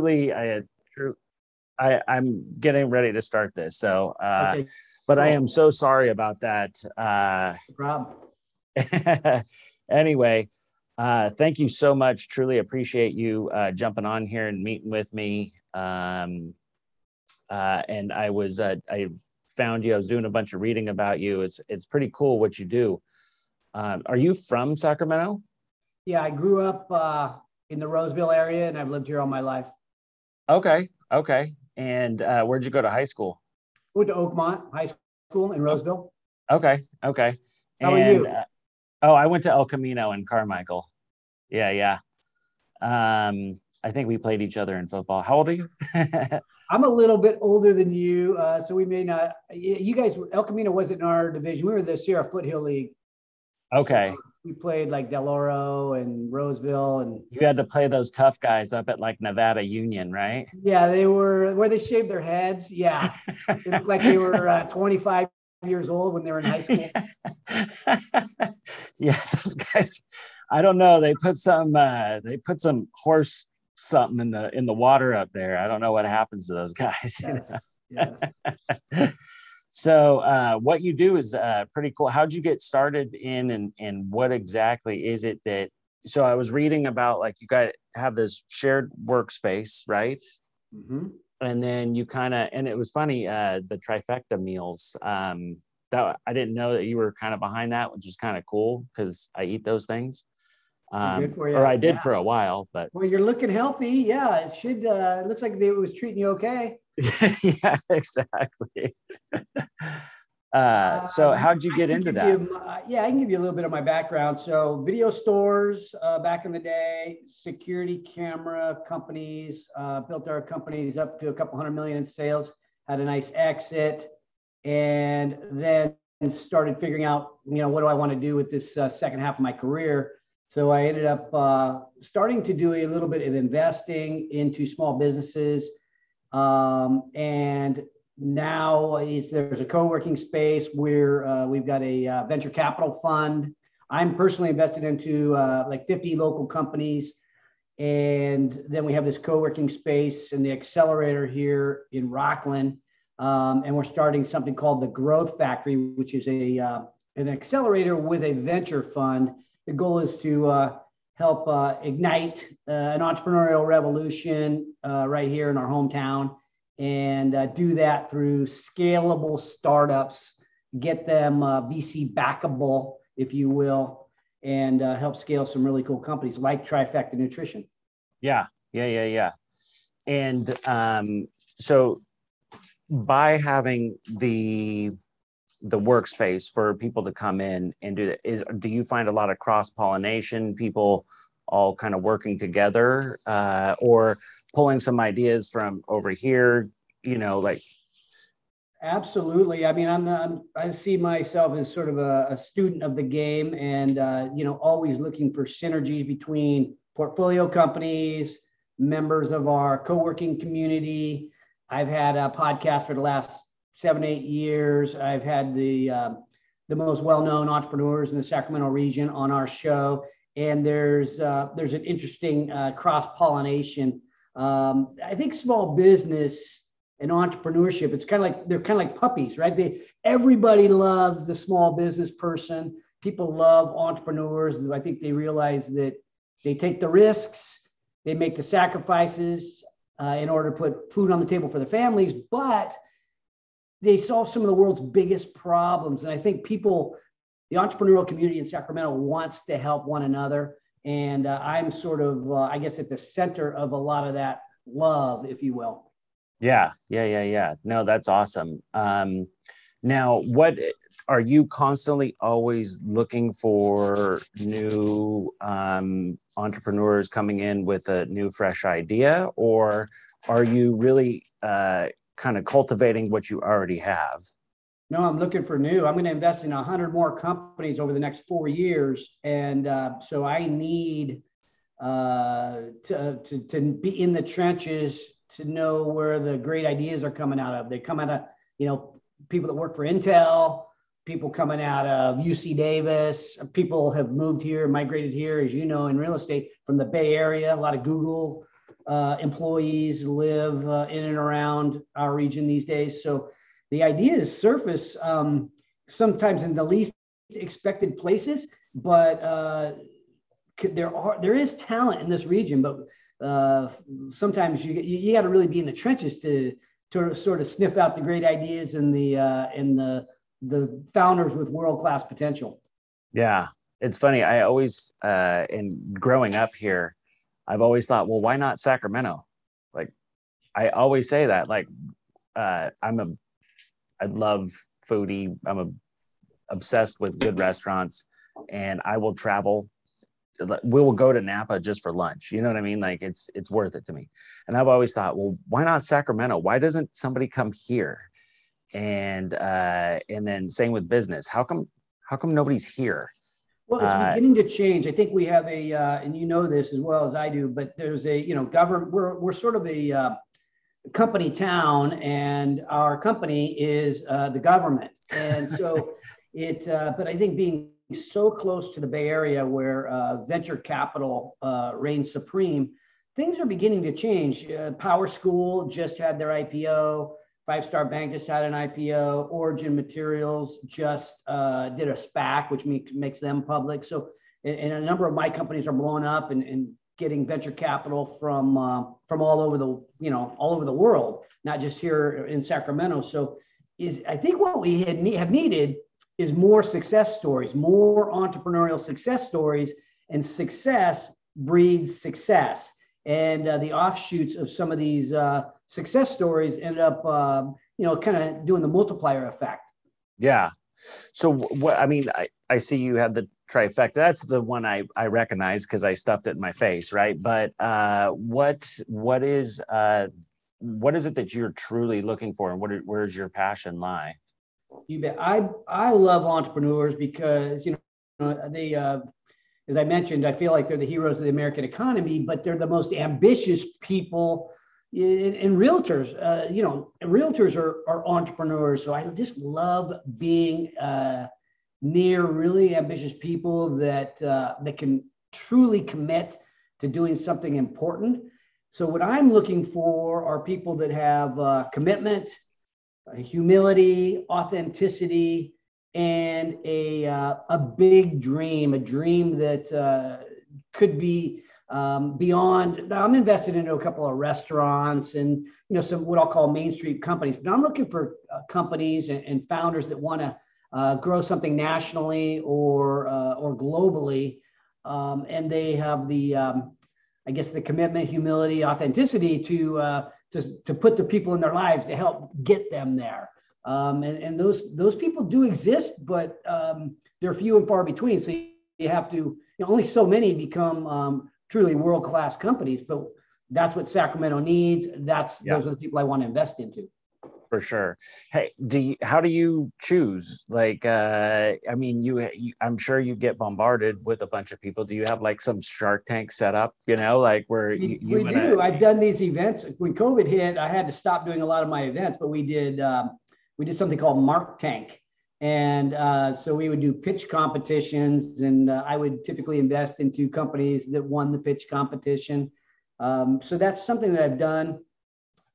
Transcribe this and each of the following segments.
truly, I, I, I'm getting ready to start this. So, uh, okay. but I am so sorry about that. Uh, problem. anyway, uh, thank you so much. Truly appreciate you uh, jumping on here and meeting with me. Um, uh, and I was uh, I found you. I was doing a bunch of reading about you. It's it's pretty cool what you do. Um, are you from Sacramento? Yeah, I grew up uh, in the Roseville area, and I've lived here all my life. Okay, okay. And uh, where'd you go to high school? Went to Oakmont High School in Roseville. Okay, okay. How and, are you? Uh, oh, I went to El Camino in Carmichael. Yeah, yeah. Um, I think we played each other in football. How old are you? I'm a little bit older than you, uh, so we may not. You guys, El Camino wasn't in our division. We were the Sierra Foothill League. Okay. So we played like Del Oro and Roseville, and you had to play those tough guys up at like Nevada Union, right? Yeah, they were where they shaved their heads. Yeah, it looked like they were uh, 25 years old when they were in high school. yeah, those guys. I don't know. They put some. Uh, they put some horse something in the in the water up there. I don't know what happens to those guys. Yeah. so uh, what you do is uh, pretty cool. How'd you get started in and and what exactly is it that? So I was reading about like you got have this shared workspace, right? Mm-hmm. And then you kind of and it was funny uh, the trifecta meals. Um, that I didn't know that you were kind of behind that, which is kind of cool because I eat those things. Um, or I did yeah. for a while, but well, you're looking healthy. Yeah, it should. Uh, it looks like it was treating you okay. yeah, exactly. uh, so, um, how'd you get into that? You, uh, yeah, I can give you a little bit of my background. So, video stores uh, back in the day, security camera companies, uh, built our companies up to a couple hundred million in sales, had a nice exit, and then started figuring out, you know, what do I want to do with this uh, second half of my career so I ended up uh, starting to do a little bit of investing into small businesses. Um, and now is, there's a co-working space where uh, we've got a uh, venture capital fund. I'm personally invested into uh, like 50 local companies. And then we have this co-working space and the accelerator here in Rocklin. Um, and we're starting something called the Growth Factory, which is a uh, an accelerator with a venture fund the goal is to uh, help uh, ignite an entrepreneurial revolution uh, right here in our hometown and uh, do that through scalable startups, get them VC backable, if you will, and help scale some really cool companies like Trifecta Nutrition. Yeah, yeah, yeah, yeah. And um, so by having the the workspace for people to come in and do that is do you find a lot of cross pollination people all kind of working together uh, or pulling some ideas from over here you know like absolutely. I mean i'm, I'm i see myself as sort of a, a student of the game and uh, you know always looking for synergies between portfolio companies members of our co-working community. I've had a podcast for the last seven, eight years. I've had the uh, the most well-known entrepreneurs in the Sacramento region on our show, and there's uh, there's an interesting uh, cross pollination. Um, I think small business and entrepreneurship it's kind of like they're kind of like puppies, right? They everybody loves the small business person. People love entrepreneurs. I think they realize that they take the risks, they make the sacrifices uh, in order to put food on the table for their families, but they solve some of the world's biggest problems. And I think people, the entrepreneurial community in Sacramento wants to help one another. And uh, I'm sort of, uh, I guess, at the center of a lot of that love, if you will. Yeah, yeah, yeah, yeah. No, that's awesome. Um, now, what are you constantly always looking for new um, entrepreneurs coming in with a new, fresh idea, or are you really uh, kind of cultivating what you already have? No, I'm looking for new. I'm going to invest in 100 more companies over the next four years. And uh, so I need uh, to, to, to be in the trenches to know where the great ideas are coming out of. They come out of, you know, people that work for Intel, people coming out of UC Davis. People have moved here, migrated here, as you know, in real estate from the Bay Area, a lot of Google uh, employees live uh, in and around our region these days. So the ideas surface um, sometimes in the least expected places, but uh, there are there is talent in this region, but uh, sometimes you you, got to really be in the trenches to to sort of sniff out the great ideas and the uh, and the the founders with world class potential. Yeah, it's funny. I always uh, in growing up here, I've always thought, well, why not Sacramento? Like, I always say that. Like, uh, I'm a, I love foodie. I'm a obsessed with good restaurants, and I will travel we will go to Napa just for lunch. You know what I mean? Like it's it's worth it to me. And I've always thought, well, why not Sacramento? Why doesn't somebody come here? And uh, and then same with business. How come how come nobody's here? Well, it's uh, beginning to change. I think we have a, uh, and you know this as well as I do, but there's a, you know, government. We're we're sort of a uh, company town, and our company is uh, the government, and so it. Uh, but I think being so close to the Bay Area where uh, venture capital uh, reigns supreme, things are beginning to change. Uh, PowerSchool just had their IPO. Five Star Bank just had an IPO. Origin Materials just uh, did a SPAC, which makes, makes them public. So, and, and, a number of my companies are blowing up and, and getting venture capital from uh, from all over the you know all over the world, not just here in Sacramento. So, is I think what we had have needed is more success stories, more entrepreneurial success stories, and success breeds success. And uh, the offshoots of some of these uh, success stories ended up, uh, you know, kind of doing the multiplier effect. Yeah. So what I mean, I, I see you had the trifecta. That's the one I I recognize because I stuffed it in my face, right? But uh, what what is uh, what is it that you're truly looking for, and what where's your passion lie? You bet. I I love entrepreneurs because you know they uh, as I mentioned, I feel like they're the heroes of the American economy, but they're the most ambitious people. And, realtors, uh, you know, realtors are, are entrepreneurs. So I just love being uh, near really ambitious people that uh, that can truly commit to doing something important. So what I'm looking for are people that have uh, commitment, humility, authenticity, and a, uh, a big dream, a dream that uh, could be um, beyond. I'm invested into a couple of restaurants and you know some what I'll call Main Street companies, but I'm looking for uh, companies and, and, founders that want to uh, grow something nationally or uh, or globally, um, and they have the um, I guess the commitment, humility, authenticity to uh, to, to put the people in their lives to help get them there. Um, and, and those those people do exist, but um, they're few and far between. So you have to you know, only so many become um, truly world class companies. But that's what Sacramento needs. That's yeah. those are the people I want to invest into for sure. Hey, do you, how do you choose? Like, uh, I mean, you, you, I'm sure you get bombarded with a bunch of people. Do you have like some Shark Tank set up? You know, like where you, you we do. I've done these events. When COVID hit, I had to stop doing a lot of my events, but we did um, we did something called Mark Tank. And uh, so we would do pitch competitions, and uh, I would typically invest into companies that won the pitch competition. Um, so that's something that I've done.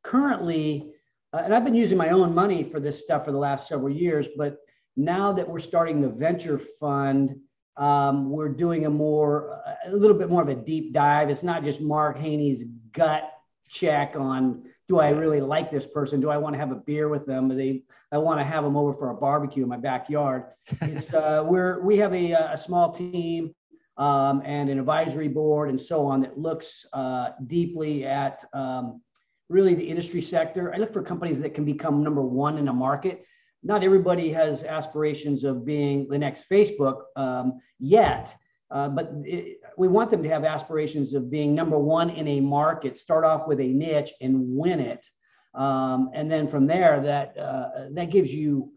Currently, and I've been using my own money for this stuff for the last several years, but now that we're starting the venture fund, um, we're doing a more, a little bit more of a deep dive. It's not just Mark Haney's gut check on do I really like this person? Do I want to have a beer with them? Do they, I want to have them over for a barbecue in my backyard. It's uh, we're we have a, a small team um, and an advisory board and so on that looks uh, deeply at um, really the industry sector. I look for companies that can become number one in a market. Not everybody has aspirations of being the next Facebook um, yet, uh, but it, we want them to have aspirations of being number one in a market. Start off with a niche and win it, um, and then from there, that uh, that gives you.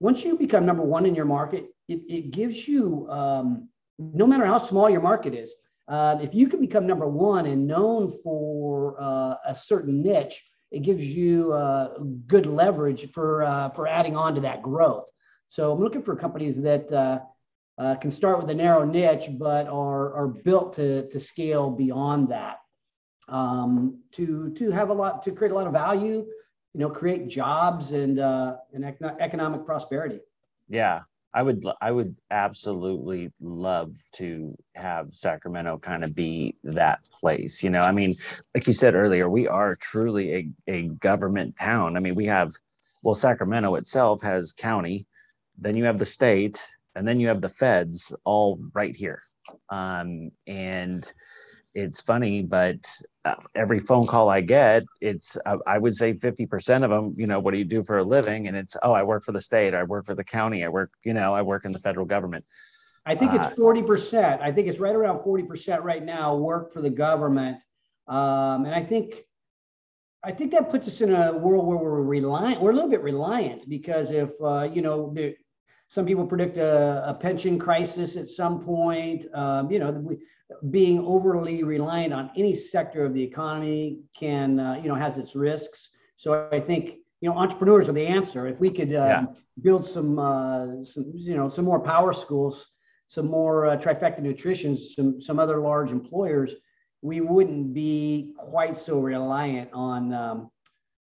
Once you become number one in your market, it, it gives you, um, no matter how small your market is, uh, if you can become number one and known for uh, a certain niche, it gives you uh, good leverage for uh, for adding on to that growth. So I'm looking for companies that uh, uh, can start with a narrow niche, but are are built to to scale beyond that. um, to to have a lot to create a lot of value, you know, create jobs and and economic prosperity. Yeah, I would I would absolutely love to have Sacramento kind of be that place. You know, I mean, like you said earlier, we are truly a, a government town. I mean, we have well, Sacramento itself has county, then you have the state, and then you have the feds all right here. Um, and it's funny, but every phone call I get, it's uh, I would say 50% of them, you know, what do you do for a living? And it's, oh, I work for the state, I work for the county, I work, you know, I work in the federal government. I think it's 40%. Uh, I think it's right around 40% right now work for the government. Um, and I think I think that puts us in a world where we're reliant. We're a little bit reliant because if uh, you know, there, some people predict a, a, pension crisis at some point. Um, you know, we, being overly reliant on any sector of the economy can, uh, you know, has its risks. So I think you know entrepreneurs are the answer. If we could um, yeah. build some, uh, some, you know, some more power schools, some more uh, trifecta nutrition, some some other large employers we wouldn't be quite so reliant on um,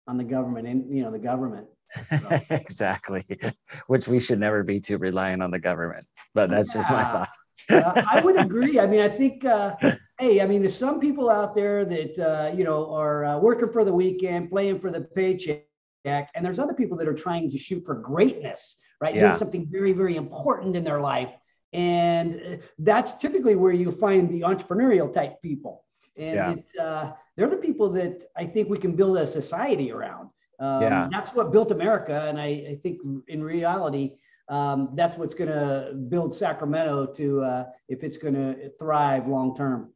on the government and you know the government. Exactly, which we should never be too reliant on the government. But that's yeah. just my thought. uh, I would agree. I mean, I think, uh, hey, I mean, there's some people out there that uh, you know are uh, working for the weekend, playing for the paycheck, and there's other people that are trying to shoot for greatness, right? Yeah. Doing something very, very important in their life, and uh, that's typically where you find the entrepreneurial type people. And yeah. it, uh, they're the people that I think we can build a society around. Um, yeah. That's what built America. And I, I think in reality, um, that's what's going to build Sacramento to uh, if it's going to thrive long term.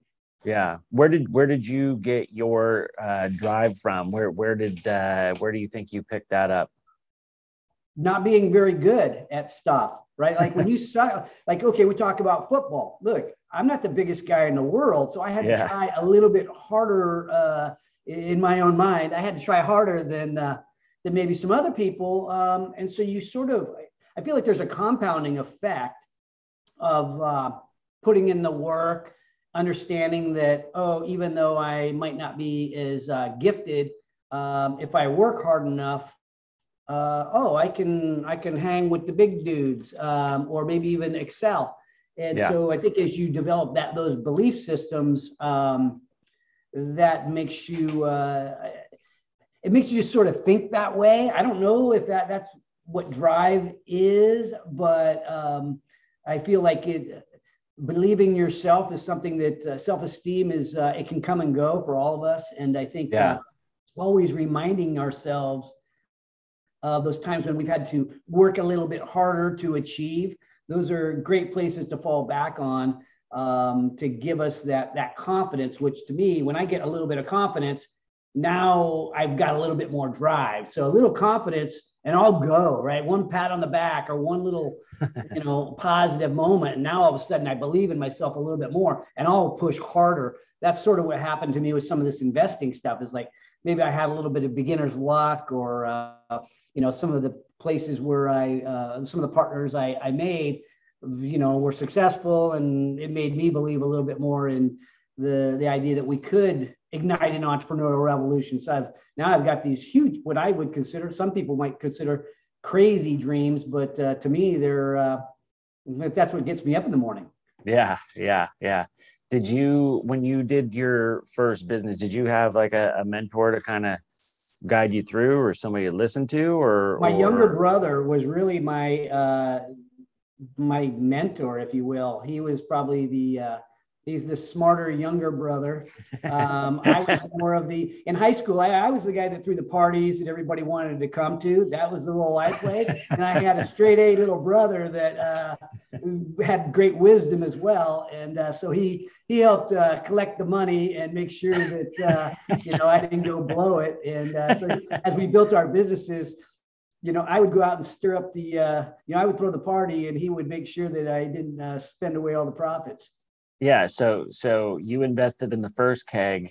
Yeah. Where did where did you get your uh, drive from? Where where did uh, where do you think you picked that up? Not being very good at stuff right? Like when you saw, like, okay, we talk about football. Look, I'm not the biggest guy in the world, so I had yeah. to try a little bit harder uh, in my own mind. I had to try harder than uh, than maybe some other people, um, and so you sort of, I feel like there's a compounding effect of uh, putting in the work, understanding that oh, even though I might not be as uh, gifted, um, if I work hard enough, uh, oh, I can I can hang with the big dudes, um, or maybe even excel. And yeah. so I think as you develop that those belief systems, um, that makes you uh, it makes you just sort of think that way. I don't know if that that's what drive is, but um, I feel like it believing yourself is something that uh, self-esteem is uh, it can come and go for all of us and i think yeah. uh, always reminding ourselves uh, those times when we've had to work a little bit harder to achieve. Those are great places to fall back on um, to give us that that confidence. Which to me, when I get a little bit of confidence, now I've got a little bit more drive. So a little confidence, and I'll go right. One pat on the back or one little, you know, positive moment, and now all of a sudden I believe in myself a little bit more, and I'll push harder. That's sort of what happened to me with some of this investing stuff. Is like maybe I had a little bit of beginner's luck or uh, you know some of the places where I uh, some of the partners I, I made you know were successful and it made me believe a little bit more in the the idea that we could ignite an entrepreneurial revolution. So I've now I've got these huge what I would consider some people might consider crazy dreams but uh, to me they're uh, that's what gets me up in the morning. Yeah yeah yeah. Did you when you did your first business did you have like a, a mentor to kind of guide you through or somebody to listen to or my or... younger brother was really my uh my mentor if you will. He was probably the uh he's the smarter younger brother. Um, i was more of the in high school I, I, was the guy that threw the parties that everybody wanted to come to. That was the role i played. And i had a straight a little brother that uh, had great wisdom as well. And uh, so he he helped uh, collect the money and make sure that uh, you know i didn't go blow it. And uh, so as we built our businesses you know, I would go out and stir up the, uh, you know, I would throw the party and he would make sure that I didn't uh, spend away all the profits. Yeah. So so you invested in the first keg,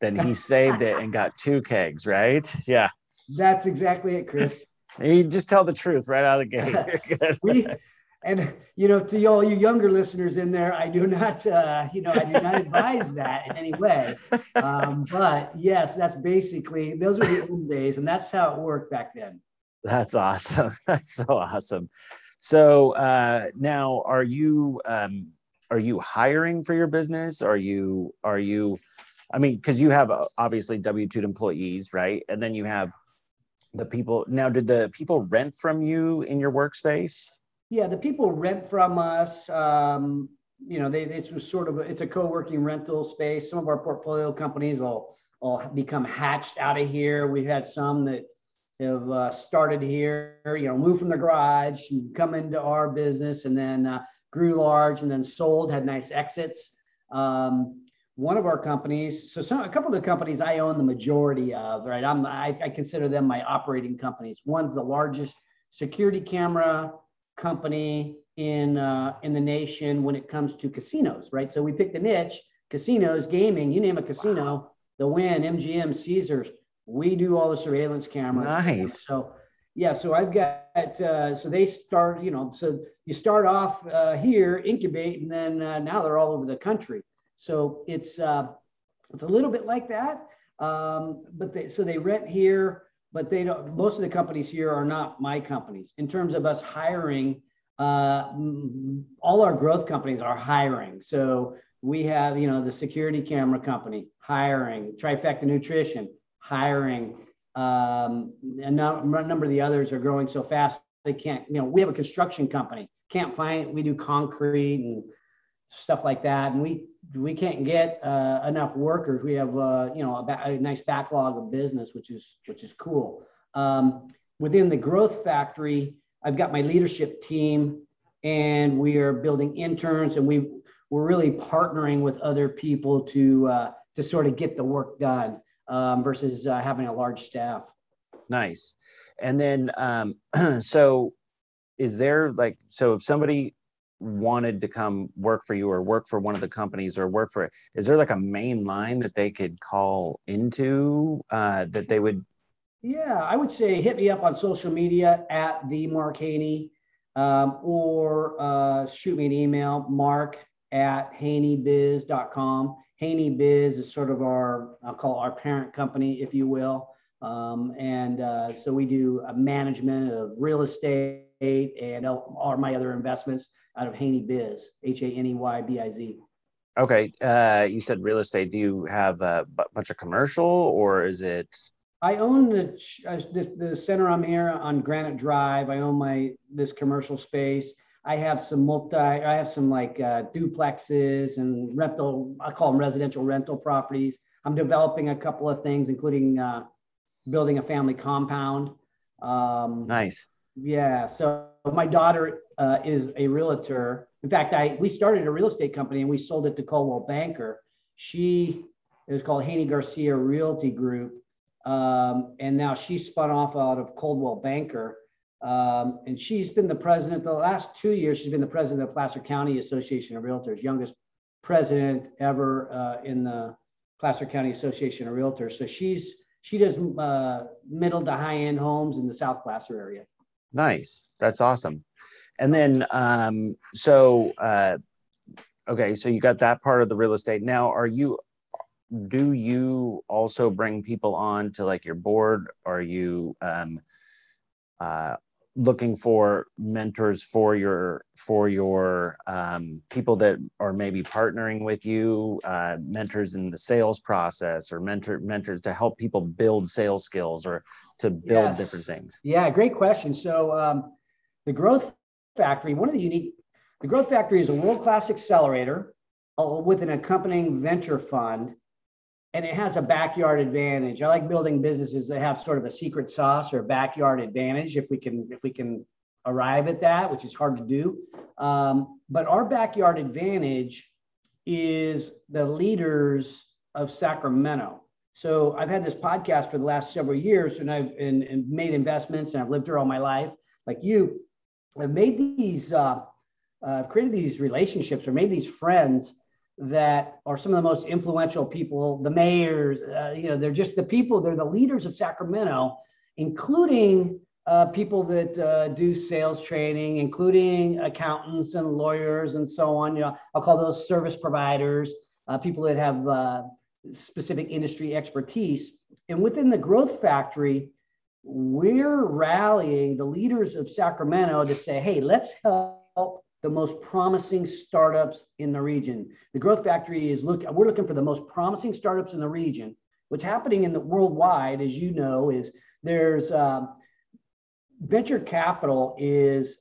then he saved it and got two kegs, right? Yeah. That's exactly it, Chris. You just tell the truth right out of the gate. we and you know, to all you younger listeners in there, I do not, uh, you know, I do not advise that in any way. Um, but yes, that's basically those were the old days, and that's how it worked back then. That's awesome. That's so awesome. So uh, now, are you um, are you hiring for your business? Are you are you? I mean, because you have uh, obviously W two employees, right? And then you have the people. Now, did the people rent from you in your workspace? Yeah, the people rent from us. Um, you know, they this was sort of a, it's a co-working rental space. Some of our portfolio companies will all become hatched out of here. We've had some that have uh, started here, you know, moved from the garage and come into our business and then uh, grew large and then sold, had nice exits. Um, one of our companies, so some, a couple of the companies I own the majority of, right? I'm, I, I consider them my operating companies. One's the largest security camera company in uh, in the nation when it comes to casinos, right? So we picked a niche: casinos, gaming. You name a casino, wow. the Wynn, MGM, Caesars. We do all the surveillance cameras. Nice. So yeah, so I've got uh, so they start, you know, so you start off uh, here, incubate, and then uh, now they're all over the country. So it's uh, it's a little bit like that. Um, but they so they rent here but they don't, most of the companies here are not my companies. In terms of us hiring, uh, all our growth companies are hiring. So we have, you know, the security camera company hiring, Trifecta Nutrition hiring. Um, a number of the others are growing so fast they can't, you know, we have a construction company, can't find, we do concrete and stuff like that. And we we can't get uh, enough workers. We have uh, you know a, ba- a, nice backlog of business, which is which is cool. Um, within the growth factory, I've got my leadership team, and we are building interns, and we we're really partnering with other people to uh, to sort of get the work done um, versus uh, having a large staff. Nice. And then um, so is there like so if somebody wanted to come work for you or work for one of the companies or work for is there like a main line that they could call into uh, that they would yeah i would say hit me up on social media at the mark haney um, or uh, shoot me an email mark at haneybiz.com haneybiz is sort of our i'll call our parent company if you will um, and uh, so we do a management of real estate and all my other investments out of Haney Biz, H A N E Y B I Z. Okay. Uh, you said real estate. Do you have a bunch of commercial or is it? I own the, uh, the, the center I'm here on Granite Drive. I own my this commercial space. I have some multi. I have some like uh, duplexes and rental. I call them residential rental properties. I'm developing a couple of things, including uh, building a family compound. Um, nice. Yeah. So my daughter uh, is a realtor. In fact, I we started a real estate company and we sold it to Coldwell Banker. She it was called Haney Garcia Realty Group, um, and now she's spun off out of Coldwell Banker. Um, and she's been the president the last two years. She's been the president of Placer County Association of Realtors, youngest president ever uh, in the Placer County Association of Realtors. So she's she does uh, middle to high end homes in the South Placer area. Nice. That's awesome. And then, um, so, uh, okay, so you got that part of the real estate. Now, are you, do you also bring people on to like your board? Are you, um, uh, looking for mentors for your for your um, people that are maybe partnering with you uh, mentors in the sales process or mentor mentors to help people build sales skills or to build yes. different things. Yeah great question. So um, the growth factory one of the unique the growth factory is a world-class accelerator uh, with an accompanying venture fund and it has a backyard advantage. I like building businesses that have sort of a secret sauce or backyard advantage if we can if we can arrive at that, which is hard to do. Um, but our backyard advantage is the leaders of Sacramento. So I've had this podcast for the last several years, and I've and, and made investments, and I've lived here all my life, like you. I've made these, uh, uh, I've created these relationships or made these friends that are some of the most influential people, the mayors, uh, you know, they're just the people, they're the leaders of Sacramento, including uh, people that uh, do sales training, including accountants and lawyers and so on. You know, I'll call those service providers, uh, people that have uh, specific industry expertise. And within the Growth Factory, we're rallying the leaders of Sacramento to say, hey, let's help the most promising startups in the region. The Growth Factory is look, we're looking for the most promising startups in the region. What's happening in the worldwide, as you know, is there's uh, venture capital is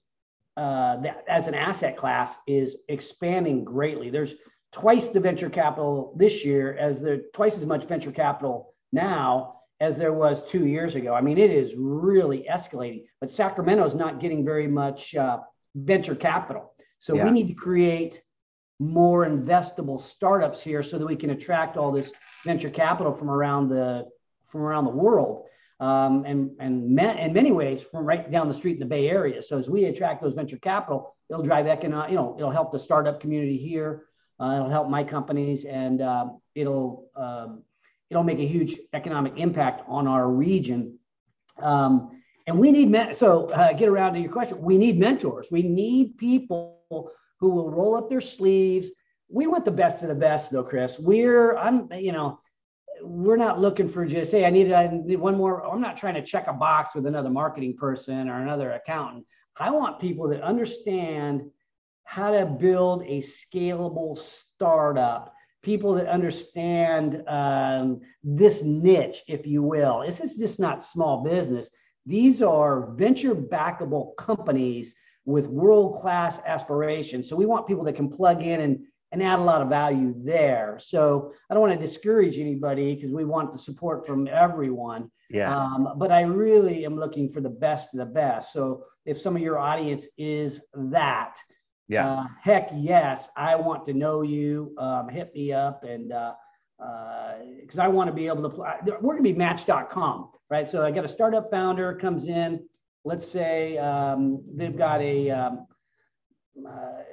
uh, that, as an asset class is expanding greatly. There's twice the venture capital this year as there twice as much venture capital now as there was two years ago. I mean, it is really escalating. But Sacramento is not getting very much uh, venture capital, so yeah. we need to create more investable startups here so that we can attract all this venture capital from around the from around the world um, and and me- in many ways from right down the street in the Bay Area. So as we attract those venture capital, it'll drive economic, you know, it'll help the startup community here. Uh, it'll help my companies, and uh, it'll um, it'll make a huge economic impact on our region. Um, and we need men- so uh, get around to your question. We need mentors. We need people who will roll up their sleeves. We want the best of the best, though, Chris. We're I'm you know we're not looking for just hey i need, I need one more i'm not trying to check a box with another marketing person or another accountant i want people that understand how to build a scalable startup people that understand um, this niche if you will this is just not small business these are venture backable companies with world class aspirations so we want people that can plug in and and add a lot of value there. So I don't want to discourage anybody because we want the support from everyone. Yeah. Um, but I really am looking for the best of the best. So if some of your audience is that, yeah, uh, heck yes, I want to know you. Um, hit me up and because uh, uh, I want to be able to. Play. We're gonna be Match.com, right? So I got a startup founder comes in. Let's say um, they've got a um, uh,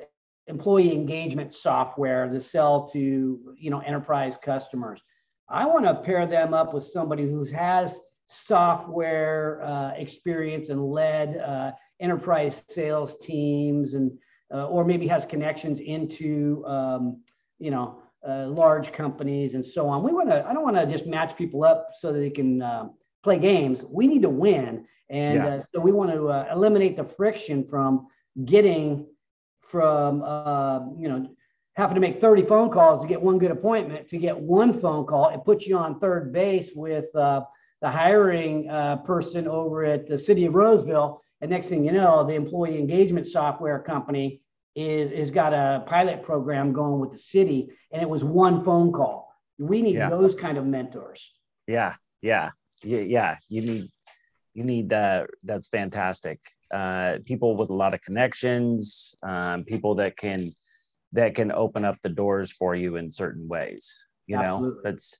employee engagement software to sell to you know enterprise customers. I want to pair them up with somebody who has software uh, experience and led uh, enterprise sales teams and uh, or maybe has connections into um, you know uh, large companies and so on. We want to. I don't want to just match people up so that they can uh, play games. We need to win, and yeah. Uh, so we want to eliminate the friction from getting from uh, you know having to make 30 phone calls to get one good appointment to get one phone call it puts you on third base with uh, the hiring uh, person over at the city of roseville and next thing you know the employee engagement software company is is got a pilot program going with the city and it was one phone call we need yeah. those kind of mentors yeah yeah yeah you need you need that that's fantastic uh, people with a lot of connections, um, people that can that can open up the doors for you in certain ways. You absolutely. know, that's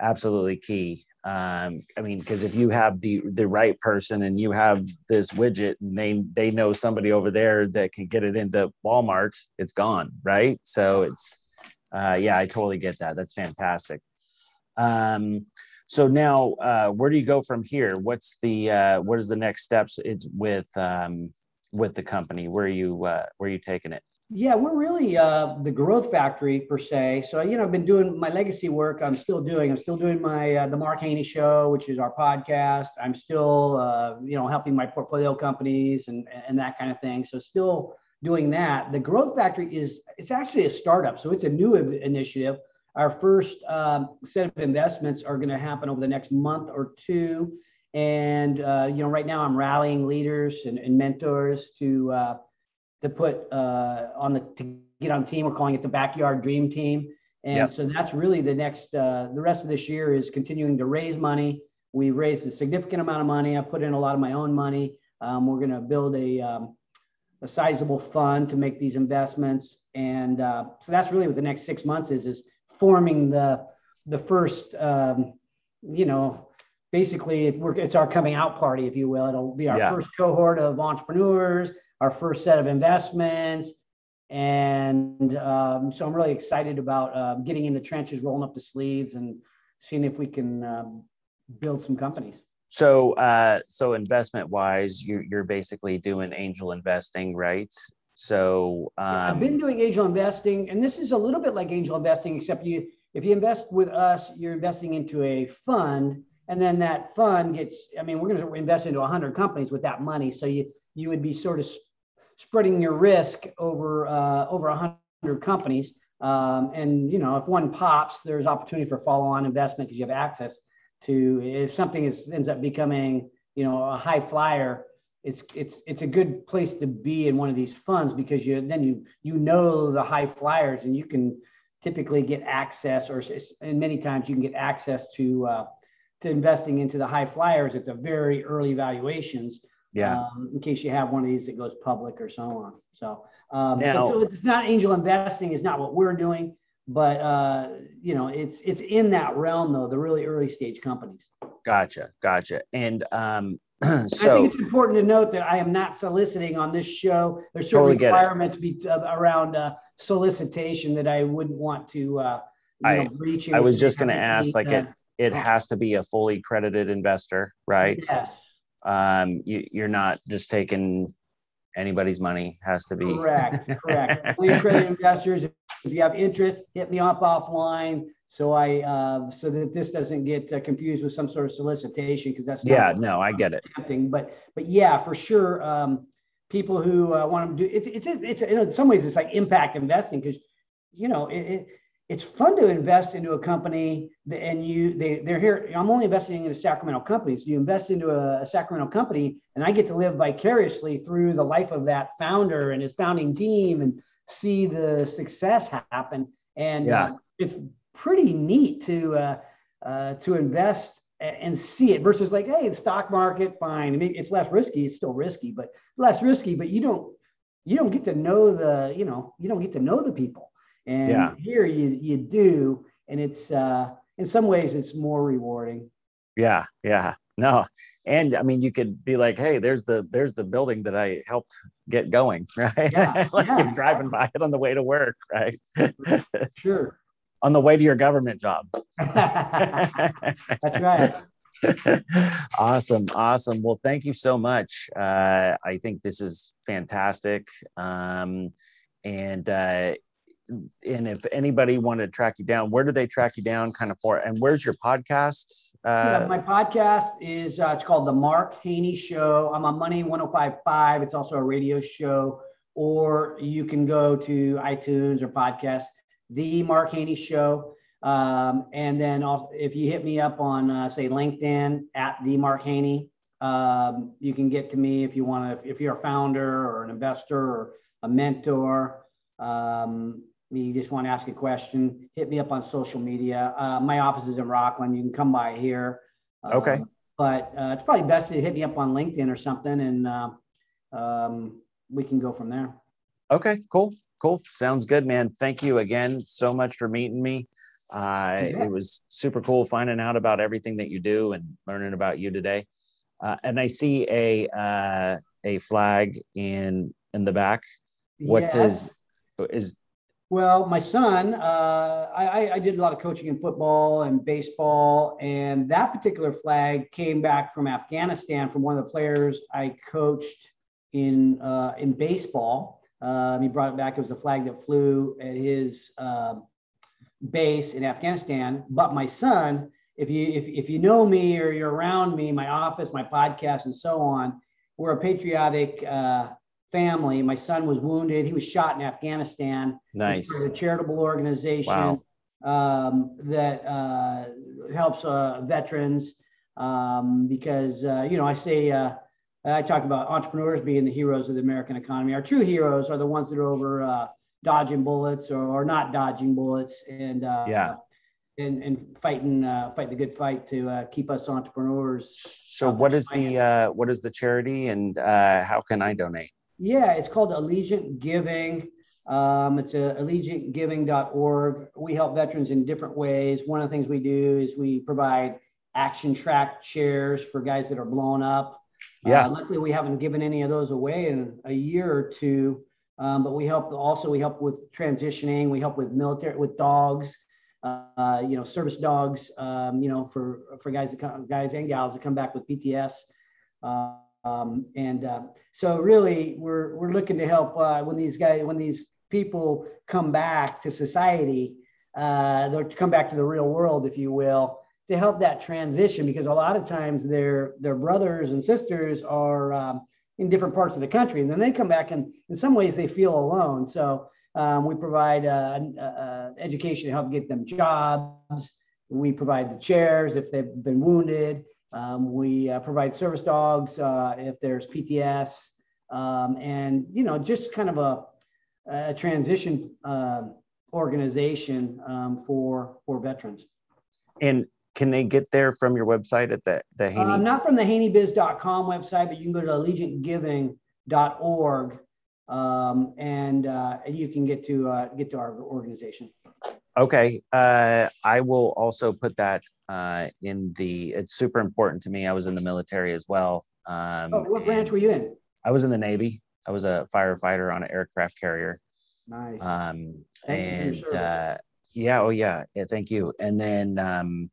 absolutely key. Um, I mean, because if you have the the right person and you have this widget and they they know somebody over there that can get it into Walmart, it's gone, right? So it's uh, yeah, I totally get that. That's fantastic. Um, so now, uh, where do you go from here? What's the uh, what is the next steps it's with um, with the company? Where are you uh, where are you taking it? Yeah, we're really uh, the growth factory per se. So you know, I've been doing my legacy work. I'm still doing. I'm still doing my uh, the Mark Haney Show, which is our podcast. I'm still uh, you know helping my portfolio companies and and that kind of thing. So still doing that. The growth factory is it's actually a startup, so it's a new initiative. Our first um, set of investments are going to happen over the next month or two. And uh, you know, right now I'm rallying leaders and, and mentors to uh, to put uh, on the to get on the team. We're calling it the Backyard Dream Team. And yep. so that's really the next. Uh, the rest of this year is continuing to raise money. We've raised a significant amount of money. I put in a lot of my own money. Um, we're going to build a um, a sizable fund to make these investments, and uh, so that's really what the next six months is: is forming the the first um, you know basically it's our coming out party if you will it'll be our yeah. first cohort of entrepreneurs our first set of investments and um, so i'm really excited about uh, getting in the trenches rolling up the sleeves and seeing if we can um, build some companies So, uh, so investment wise, you're, you're basically doing angel investing, right? So, um, yeah, I've been doing angel investing, and this is a little bit like angel investing, except you, if you invest with us, you're investing into a fund, and then that fund gets. I mean, we're going to invest into 100 companies with that money, so you you would be sort of spreading your risk over uh, over 100 companies. Um, and you know, if one pops, there's opportunity for follow-on investment because you have access to. If something is ends up becoming, you know, a high flyer, it's it's it's a good place to be in one of these funds because you then you you know the high flyers and you can typically get access, or and many times you can get access to uh, to investing into the high flyers at the very early valuations yeah. Um, in case you have one of these that goes public or so on. So, um, now, so it's not angel investing is not what we're doing, but uh, you know, it's it's in that realm though, the really early stage companies. Gotcha, gotcha. And um, so I think it's important to note that I am not soliciting on this show. There's certain totally requirements be, uh, around uh, solicitation that I wouldn't want to uh, I, know. I was just going to ask, like it it has to be a fully accredited investor, right? Yes um, you, you're not just taking anybody's money has to be correct correct we accredited investors if you have interest hit me up offline so i uh, so that this doesn't get uh, confused with some sort of solicitation because that's yeah no i get it. tempting but but yeah for sure um, people who uh, want to do it's it's it's, it's in some ways it's like impact investing because you know it, it it's fun to invest into a company that, and you they they're here. I'm only investing in a sacramento company. So you invest into a, a, sacramento company and i get to live vicariously through the life of that founder and his founding team and see the success happen. And yeah. uh, it's pretty neat to uh, uh, to invest and see it versus like hey the stock market fine. I mean, it's less risky. It's still risky but less risky but you don't you don't get to know the you know you don't get to know the people and yeah. here you you do, and it's uh, in some ways it's more rewarding. Yeah, yeah. No, and I mean, you could be like, "Hey, there's the there's the building that I helped get going," right? Yeah, like yeah, you're driving by it on the way to work, right? Sure. on the way to your government job. That's right. awesome, awesome. Well, thank you so much. Uh, I think this is fantastic, um, and uh, and if anybody wanted to track you down, where do they track you down kind of for? And where's your podcast? Uh, yeah, my podcast is uh, it's called the Mark Haney Show. I'm on Money 105.5. It's also a radio show, or you can go to iTunes or podcast, the Mark Haney Show. Um, and then if you hit me up on uh, say LinkedIn at the Mark Haney, um, you can get to me if you want to. If you're a founder or an investor or a mentor. Um, you just want to ask a question, hit me up on social media. Uh, my office is in Rocklin. You can come by here. Okay. Um, but uh, it's probably best to hit me up on LinkedIn or something, and uh, um, we can go from there. Okay, cool, cool. Sounds good, man. Thank you again so much for meeting me. Uh, yeah. It was super cool finding out about everything that you do and learning about you today. Uh, and I see a uh, a flag in in the back. What yes. is is well, my son, uh, I, I, did a lot of coaching in football and baseball, and that particular flag came back from Afghanistan from one of the players I coached in uh, in baseball. Um, he brought it back. It was a flag that flew at his uh, base in Afghanistan. But my son, if you if, if you know me or you're around me, my office, my podcast, and so on, we're a patriotic uh, family. My son was wounded. He was shot in Afghanistan. Nice. a charitable organization wow. um, that uh, helps uh, veterans um, because, uh, you know, I say, uh, I talk about entrepreneurs being the heroes of the American economy. Our true heroes are the ones that are over uh, dodging bullets or, or, not dodging bullets and, uh, yeah. And, and fighting uh, fight the good fight to uh, keep us entrepreneurs. So, what is the uh, what is the charity, and uh, how can I donate? Yeah, it's called Allegiant Giving. Um, it's a allegiantgiving.org. We help veterans in different ways. One of the things we do is we provide action track chairs for guys that are blown up. Yeah. Uh, luckily, we haven't given any of those away in a year or two. Um, but we help also we help with transitioning. We help with military with dogs. uh, you know, service dogs, um, you know, for for guys that come, guys and gals that come back with PTS. Um, and uh, so really, we're we're looking to help uh, when these guys when these people come back to society, uh, they'll come back to the real world, if you will, to help that transition because a lot of times their their brothers and sisters are um, in different parts of the country, and then they come back and in some ways they feel alone. So um, we provide uh, uh, education to help get them jobs. We provide the chairs if they've been wounded. Um, we uh, provide service dogs uh, if there's PTS, um, and you know just kind of a, a transition uh, organization um, for for veterans. And can they get there from your website at the the Haney? Um, not from the haneybiz.com website, but you can go to allegiantgiving.org um, and uh, you can get to uh, get to our organization. Okay, uh, I will also put that uh, in the. It's super important to me. I was in the military as well. Um, oh, what branch were you in? I was in the Navy. I was a firefighter on an aircraft carrier. Nice. Um, and uh, yeah, oh yeah, yeah, thank you. And then um,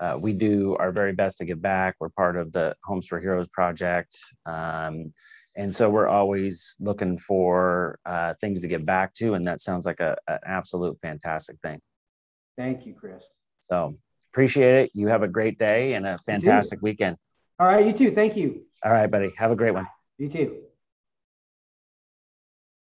uh, we do our very best to give back. We're part of the Homes for Heroes project. Um, and so we're always looking for uh, things to get back to and that sounds like a, an absolute fantastic thing thank you chris so appreciate it. You have a great day and a fantastic weekend. All right you too. Thank you. All right buddy. Have a great one. You too